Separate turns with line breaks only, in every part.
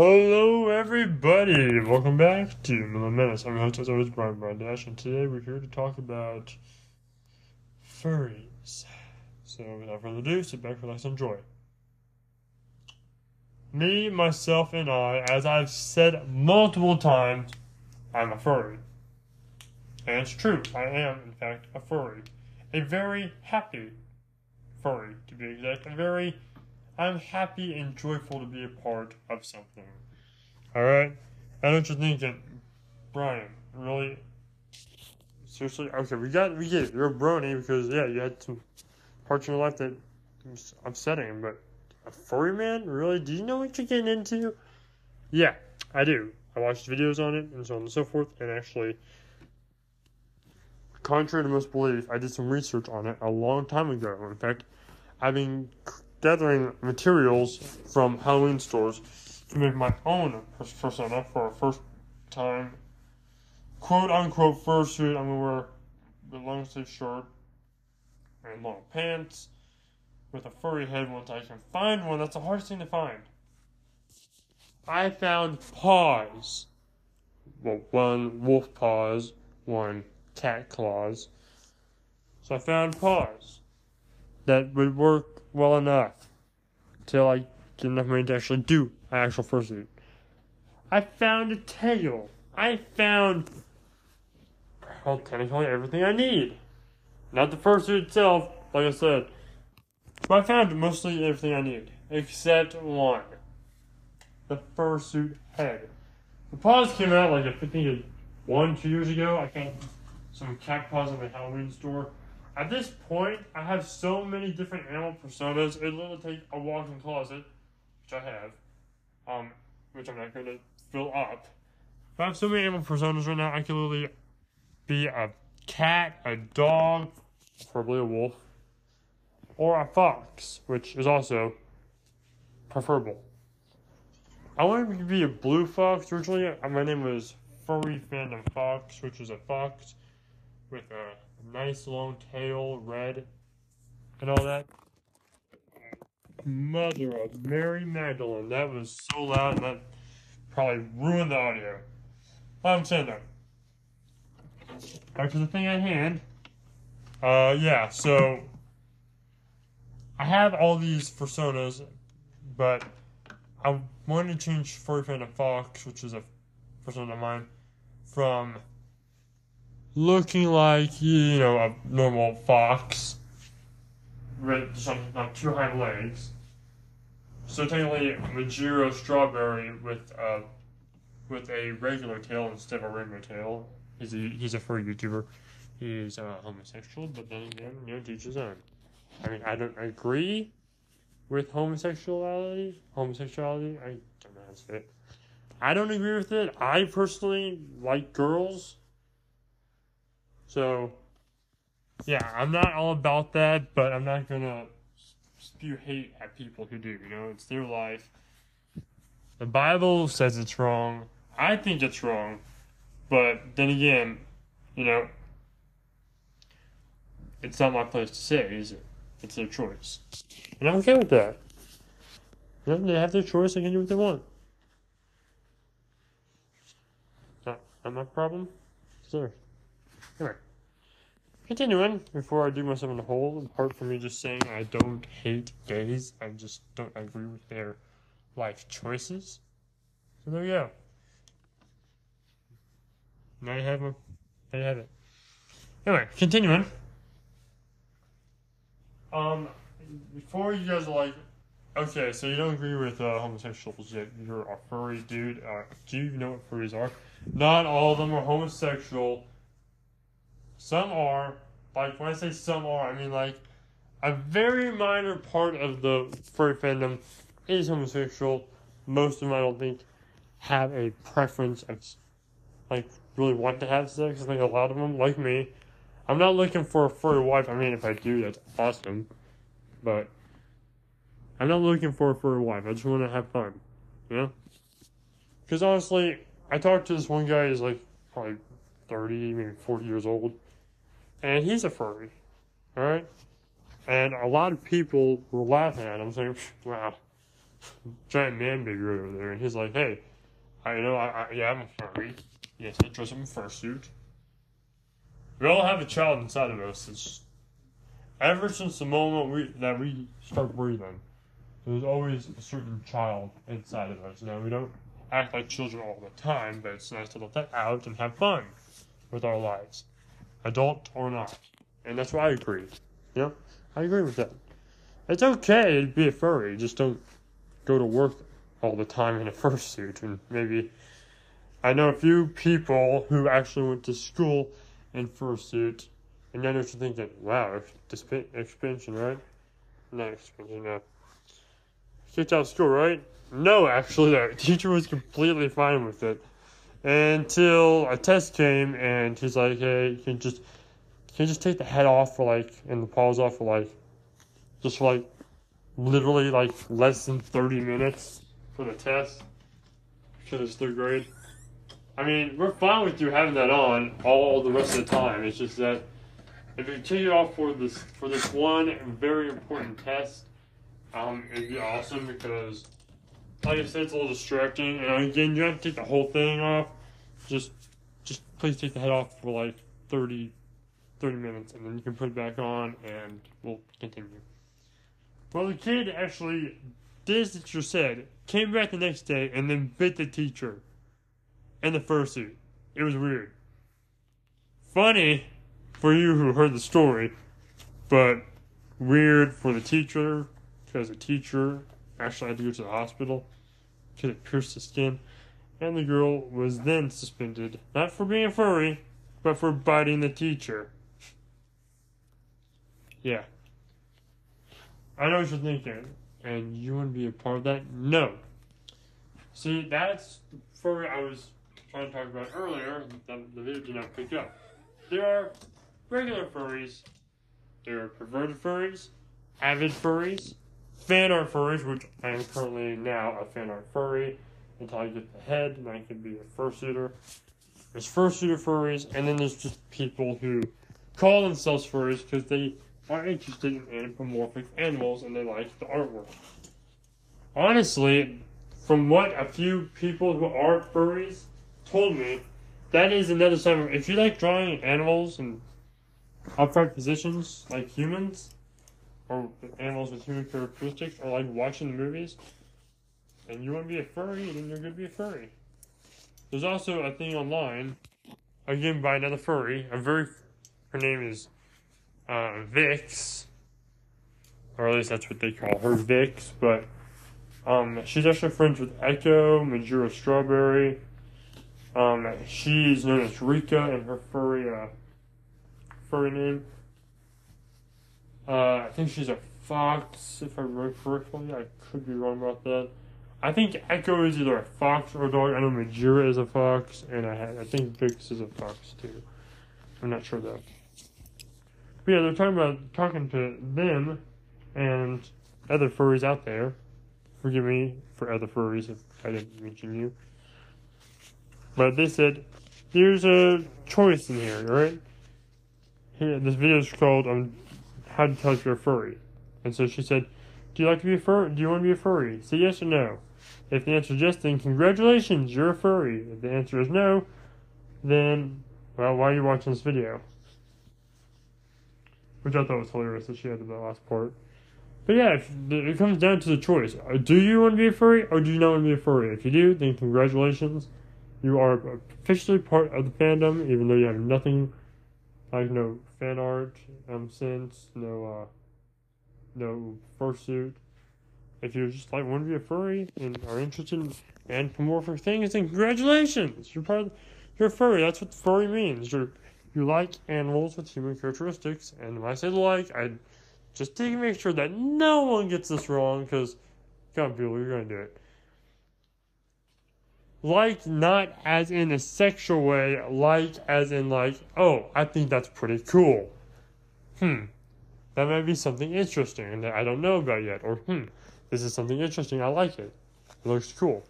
Hello, everybody! Welcome back to Miller Menace. I'm your host, as always, Brian Brian Dash, and today we're here to talk about furries. So, without further ado, sit back, relax, and enjoy. Me, myself, and I, as I've said multiple times, I'm a furry. And it's true, I am, in fact, a furry. A very happy furry, to be exact. A very I'm happy and joyful to be a part of something. Alright? I know what you're thinking. Brian, really? Seriously? Okay, we got, we get it. You're a brony because, yeah, you had some parts of your life that was upsetting, but a furry man? Really? Do you know what you're getting into? Yeah, I do. I watched videos on it and so on and so forth, and actually, contrary to most belief, I did some research on it a long time ago. In fact, I've been gathering materials from Halloween stores to make my own persona for a first time quote unquote fursuit. I'm gonna wear the long sleeve shirt and long pants with a furry head once I can find one. That's the hardest thing to find. I found paws. Well, one wolf paws, one cat claws. So I found paws that would work well enough till I get enough money to actually do an actual fursuit. I found a tail. I found, well, technically everything I need. Not the fursuit itself, like I said. But I found mostly everything I need, except one. The fursuit head. The paws came out like I think one, two years ago. I found some cat paws in the Halloween store. At this point, I have so many different animal personas, it literally take a walk-in closet, which I have, um, which I'm not going to fill up. But I have so many animal personas right now, I could literally be a cat, a dog, probably a wolf, or a fox, which is also preferable. I wanted to be a blue fox originally. My name was Furry Phantom Fox, which was a fox with a nice long tail, red, and all that. Mother of Mary Magdalene, that was so loud and that probably ruined the audio. I'm saying that. Back to the thing at hand. Uh, yeah, so I have all these personas, but I wanted to change Furry Phantom Fox, which is a persona of mine, from looking like, you know, a normal fox with some like two hind legs. So technically, Majira Strawberry with uh, with a regular tail instead of a rainbow tail. He's a he's a furry YouTuber. He's uh, homosexual, but then again, you know, teach his own. I mean, I don't agree with homosexuality. Homosexuality, I don't know how to say it. I don't agree with it. I personally like girls. So, yeah, I'm not all about that, but I'm not gonna spew hate at people who do. You know, it's their life. The Bible says it's wrong. I think it's wrong, but then again, you know, it's not my place to say, is it? It's their choice, and I'm okay with that. You know, they have their choice; they can do what they want. Not, not my problem. Sir. Anyway. Continuing, before I do myself in a hole, apart from me just saying I don't hate gays, I just don't agree with their life choices. So there we go. Now you have, a, there you have it. Anyway, continuing. Um, before you guys are like, okay, so you don't agree with uh, homosexuals yet, you're a furry dude. Uh, do you even know what furries are? Not all of them are homosexual some are. Like, when I say some are, I mean, like, a very minor part of the furry fandom is homosexual. Most of them, I don't think, have a preference of, like, really want to have sex. I think a lot of them, like me, I'm not looking for a furry wife. I mean, if I do, that's awesome. But I'm not looking for a furry wife. I just want to have fun. You know? Because honestly, I talked to this one guy, he's like probably 30, maybe 40 years old and he's a furry, all right? And a lot of people were laughing at him, saying, "Wow, giant man baby right over there, and he's like, "Hey, I know, I, I yeah, I'm a furry. Yes, I dress up in fursuit. We all have a child inside of us. It's ever since the moment we that we start breathing, there's always a certain child inside of us. Now we don't act like children all the time, but it's nice to let that out and have fun with our lives, adult or not. And that's why I agree. You know, I agree with that. It's okay to be a furry, just don't go to work all the time in a fursuit and maybe I know a few people who actually went to school in fursuit, and then you're thinking, wow, expansion, right? Not expansion, no. Kicked out of school, right? No, actually, the teacher was completely fine with it until a test came, and he's like, hey, you can just can you just take the head off for like and the paws off for like just for like literally like less than 30 minutes for the test because it's third grade. I mean, we're fine with you having that on all the rest of the time. It's just that if you take it off for this for this one very important test, um, it'd be awesome because, like I said, it's a little distracting. And uh, again, you have to take the whole thing off. Just, just please take the head off for like 30, 30 minutes, and then you can put it back on, and we'll continue. Well, the kid actually did as the teacher said, came back the next day, and then bit the teacher in the fursuit. It was weird. Funny for you who heard the story, but weird for the teacher because the teacher actually had to go to the hospital because it pierced the skin. And the girl was then suspended, not for being furry, but for biting the teacher. Yeah. I know what you're thinking, and you to be a part of that? No. See, that's the furry I was trying to talk about earlier that the video did not pick up. There are regular furries, there are perverted furries, avid furries, fan art furries, which I am currently now a fan art furry until I get the head and I can be a fursuiter. There's fursuiter furries, and then there's just people who call themselves furries because they are interested in anthropomorphic animals and they like the artwork. Honestly, from what a few people who aren't furries told me that is another sign. If you like drawing animals in upright positions like humans, or animals with human characteristics, or like watching the movies, and you want to be a furry, then you're going to be a furry. There's also a thing online, again by another furry, a very, her name is uh, Vix, or at least that's what they call her, Vix, but um, she's actually friends with Echo, Majira Strawberry, um, she's known as Rika and her furry, uh, furry name. Uh, I think she's a fox, if I remember correctly. I could be wrong about that. I think Echo is either a fox or a dog. I know Majira is a fox, and I, had, I think Vix is a fox too. I'm not sure though. But yeah, they're talking about talking to them and other furries out there. Forgive me for other furries if I didn't mention you. But they said, there's a choice in here, right? Here, this video is called um, How to Tell If You're a Furry. And so she said, Do you like to be a furry? Do you want to be a furry? Say yes or no. If the answer is yes, then congratulations, you're a furry. If the answer is no, then, well, why are you watching this video? Which I thought was hilarious that she had the last part. But yeah, if, it comes down to the choice. Uh, do you want to be a furry or do you not want to be a furry? If you do, then congratulations you are officially part of the fandom, even though you have nothing like no fan art, um, since no, uh, no fursuit. If you're just like want to be a furry and are interested in anthropomorphic things, then congratulations! You're part of, you're furry. That's what furry means. You're you like animals with human characteristics, and when I say like, I just take to make sure that no one gets this wrong, because come on, people, you're gonna do it like not as in a sexual way, like as in like, oh, I think that's pretty cool. Hmm, that might be something interesting that I don't know about yet. Or hmm, this is something interesting. I like it. It looks cool.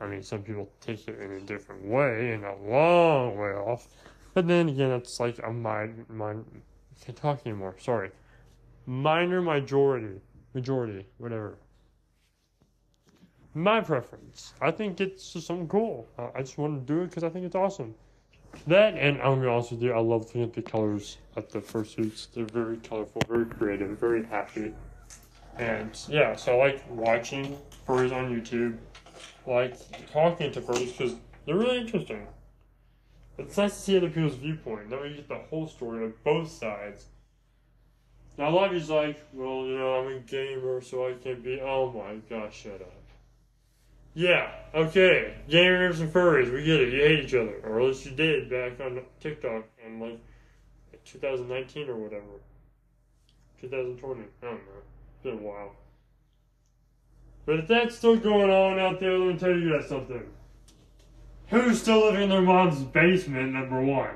I mean, some people take it in a different way, and a long way off. But then again, it's like a mind, mind. I can't talk anymore. Sorry. Minor majority, majority, whatever. My preference. I think it's just something cool. Uh, I just want to do it because I think it's awesome. That and I'm be honest with you, I love looking at the colors at the fursuits. They're very colorful, very creative, very happy. And yeah, so I like watching furries on YouTube, like talking to furries because they're really interesting. It's nice to see other people's viewpoint. Then we get the whole story of both sides. Now a lot of you's like, well, you know, I'm a gamer, so I can be. Oh my gosh, shut up. Yeah, okay, gamers and furries, we get it. You hate each other, or at least you did back on TikTok in like 2019 or whatever. 2020, I don't know. It's been a while. But if that's still going on out there, let me tell you guys something. Who's still living in their mom's basement, number one?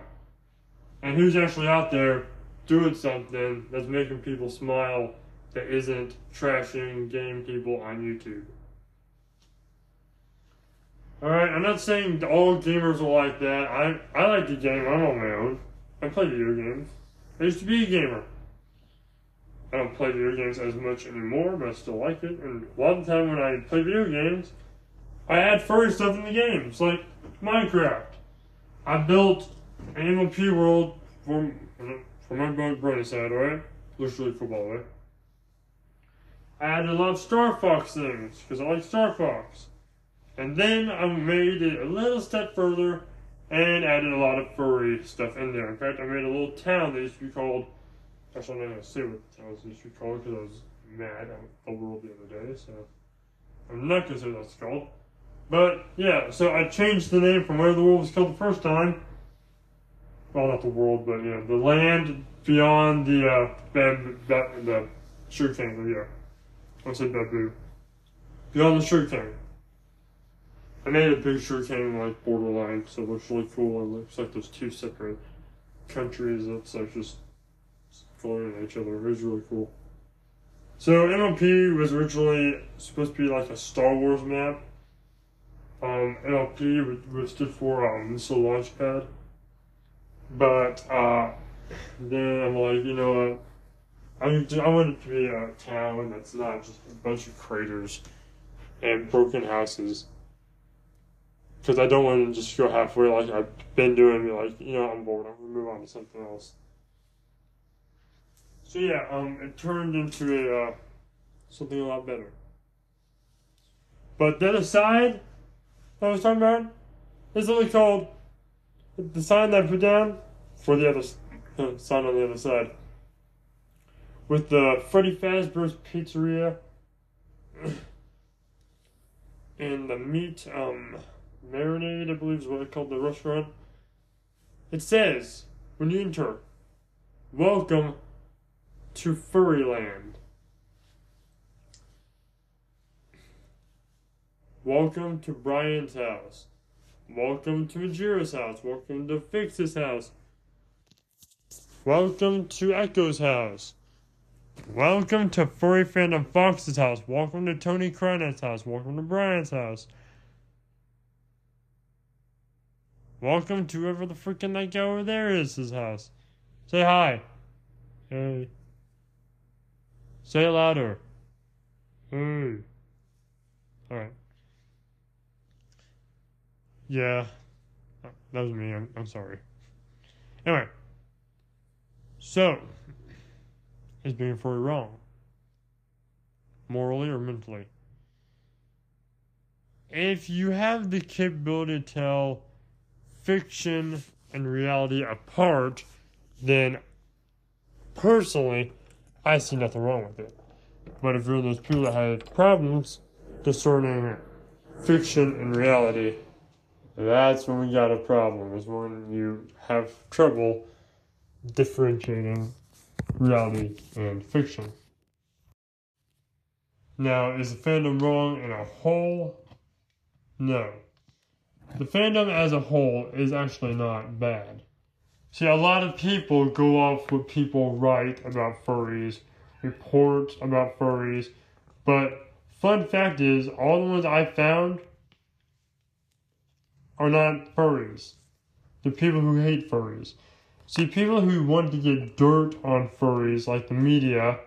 And who's actually out there doing something that's making people smile that isn't trashing game people on YouTube? Alright, I'm not saying all gamers are like that. I, I like to game, I'm on my own. I play video games. I used to be a gamer. I don't play video games as much anymore, but I still like it. And a lot of the time when I play video games, I add furry stuff in the games, like Minecraft. I built an MLP world for, for my brother side, right? Literally football, right? I added a lot of Star Fox things, because I like Star Fox. And then I made it a little step further and added a lot of furry stuff in there. In fact, I made a little town that used to be called. Actually, I'm not to say what the town used to be called because I was mad at the world the other day, so I'm not to say what that's called. But yeah, so I changed the name from where the world was called the first time. Well, not the world, but you know, the land beyond the uh, bab- the sugar cane. Yeah, I said bamboo. Beyond the sugar cane. I made a big cane like borderline, so it looks really cool. It looks like there's two separate countries that's like just going at each other. It was really cool. So MLP was originally supposed to be like a Star Wars map. Um, MLP was stood for um, missile launch pad. But uh, then I'm like, you know what? I mean, I want it to be a town that's not just a bunch of craters and broken houses because I don't want to just go halfway like I've been doing. Like you know, I'm bored. I'm gonna move on to something else. So yeah, um, it turned into a uh, something a lot better. But then aside, I was talking about is only called the sign that I put down for the other uh, sign on the other side with the Freddy Fazbear's Pizzeria and the meat um Marinade, I believe is what they called the restaurant. It says, when you enter, welcome to Furryland. Welcome to Brian's house. Welcome to Majira's house. Welcome to Vix's house. Welcome to Echo's house. Welcome to Furry Phantom Fox's house. Welcome to Tony Cronet's house. Welcome to Brian's house. Welcome to whoever the freaking that guy over there is his house. Say hi. Hey. Say it louder. Hey. Alright. Yeah. That was me. I'm, I'm sorry. Anyway. So. Is being furry wrong? Morally or mentally? If you have the capability to tell fiction and reality apart, then personally, I see nothing wrong with it. But if you're those people that have problems discerning fiction and reality, that's when we got a problem, is when you have trouble differentiating reality and fiction. Now, is the fandom wrong in a whole? No the fandom as a whole is actually not bad. See, a lot of people go off what people write about furries, report about furries, but fun fact is, all the ones I found are not furries. The people who hate furries. See, people who want to get dirt on furries, like the media,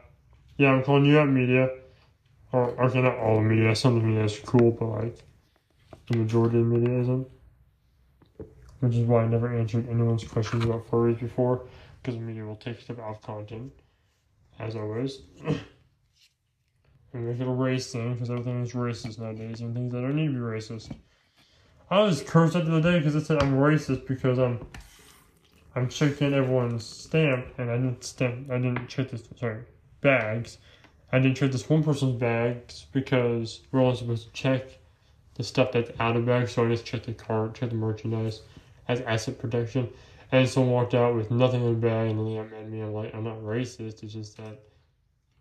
yeah, I'm calling you out, media, or okay, not all the media. Some of the media is cool, but like the majority of isn't. Which is why I never answered anyone's questions about furries before, because the media will take stuff out of content, as always. and make it a race thing, because everything is racist nowadays, and things that don't need to be racist. I was cursed at the other day because it said I'm racist because I'm I'm checking everyone's stamp and I didn't stamp I didn't check this sorry bags. I didn't check this one person's bags because we're only supposed to check the stuff that's out of bags, so I just checked the cart, checked the merchandise as asset protection. And someone walked out with nothing in the bag and then mad me. I'm like, I'm not racist, it's just that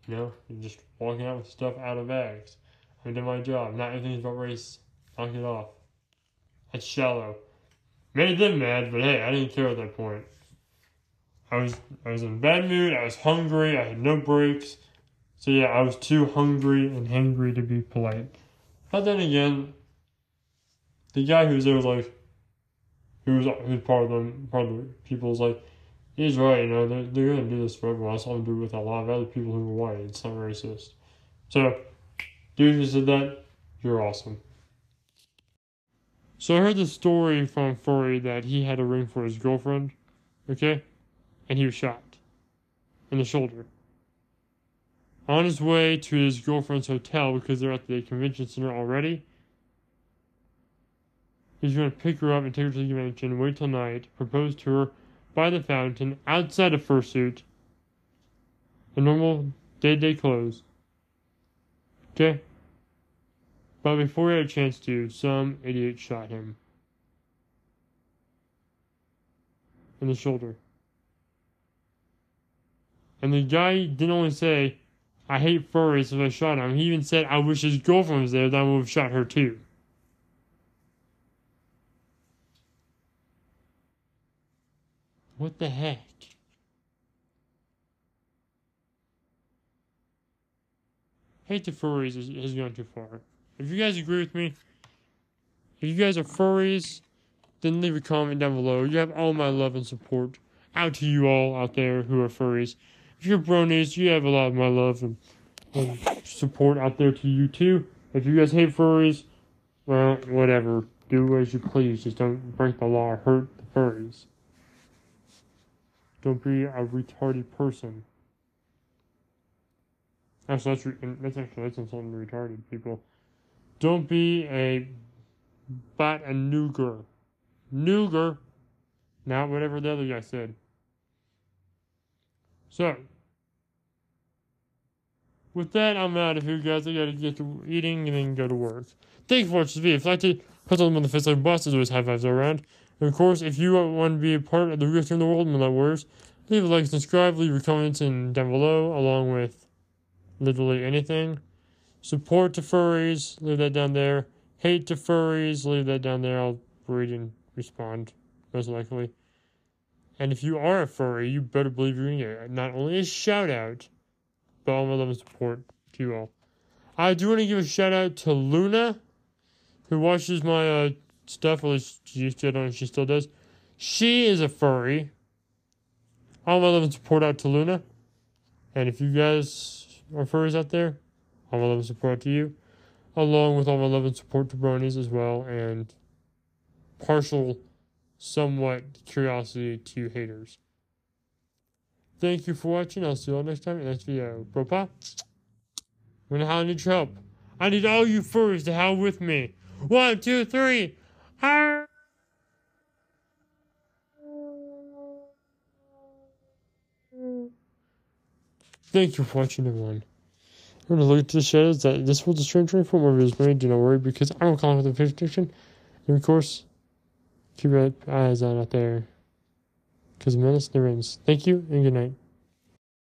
you know, you're just walking out with stuff out of bags. I did my job. Not everything's about race. Knock it off. That's shallow. Made them mad, but hey, I didn't care at that point. I was I was in a bad mood, I was hungry, I had no breaks. So yeah, I was too hungry and hangry to be polite. But then again, the guy who was there was like who was who's part of them part of the people was like he's right, you know, they're, they're gonna do this for everyone. I saw him do it with a lot of other people who were white. It's not racist. So dude who said that, you're awesome. So I heard the story from Furry that he had a ring for his girlfriend, okay? And he was shot in the shoulder. On his way to his girlfriend's hotel because they're at the convention center already. He's going to pick her up and take her to the convention, wait till night, propose to her by the fountain outside of fursuit. The normal day to day clothes. Okay? But before he had a chance to, some idiot shot him in the shoulder. And the guy didn't only say, I hate furries, so I shot him. He even said, I wish his girlfriend was there, that would have shot her too. What the heck? Hate the furries has gone too far. If you guys agree with me, if you guys are furries, then leave a comment down below. You have all my love and support out to you all out there who are furries. If you're bronies, you have a lot of my love and, and support out there to you too. If you guys hate furries, well, whatever. Do as you please. Just don't break the law or hurt the furries. Don't be a retarded person. Actually, that's, re- that's actually that's insulting to retarded people. Don't be a bat a nougar. Nougar. Not whatever the other guy said. So, with that, I'm out of here, guys. I gotta get to eating and then go to work. Thank you for watching this video. If you like to put them on the face like boss, there's always high fives around. And of course, if you want to be a part of the rest in the world, no worries, leave a like, subscribe, leave your comments in down below, along with literally anything. Support to furries, leave that down there. Hate to furries, leave that down there. I'll read and respond, most likely. And if you are a furry, you better believe you're going to get not only a shout out, but all my love and support to you all. I do want to give a shout out to Luna, who watches my uh, stuff, at least she used to, I don't know if she still does. She is a furry. All my love and support out to Luna. And if you guys are furries out there, all my love and support to you, along with all my love and support to bronies as well, and partial, somewhat curiosity to haters. Thank you for watching. I'll see you all next time in the next video. Bro, pop. When I need your help. I need all you furries to howl with me. One, two, three. Thank you for watching, everyone. I'm going to look at the shadows that this will destroy 24 more videos made. Do not worry because I'm calling for the fifth edition. And of course, keep your eyes out out there because menace never ends. Thank you and good night.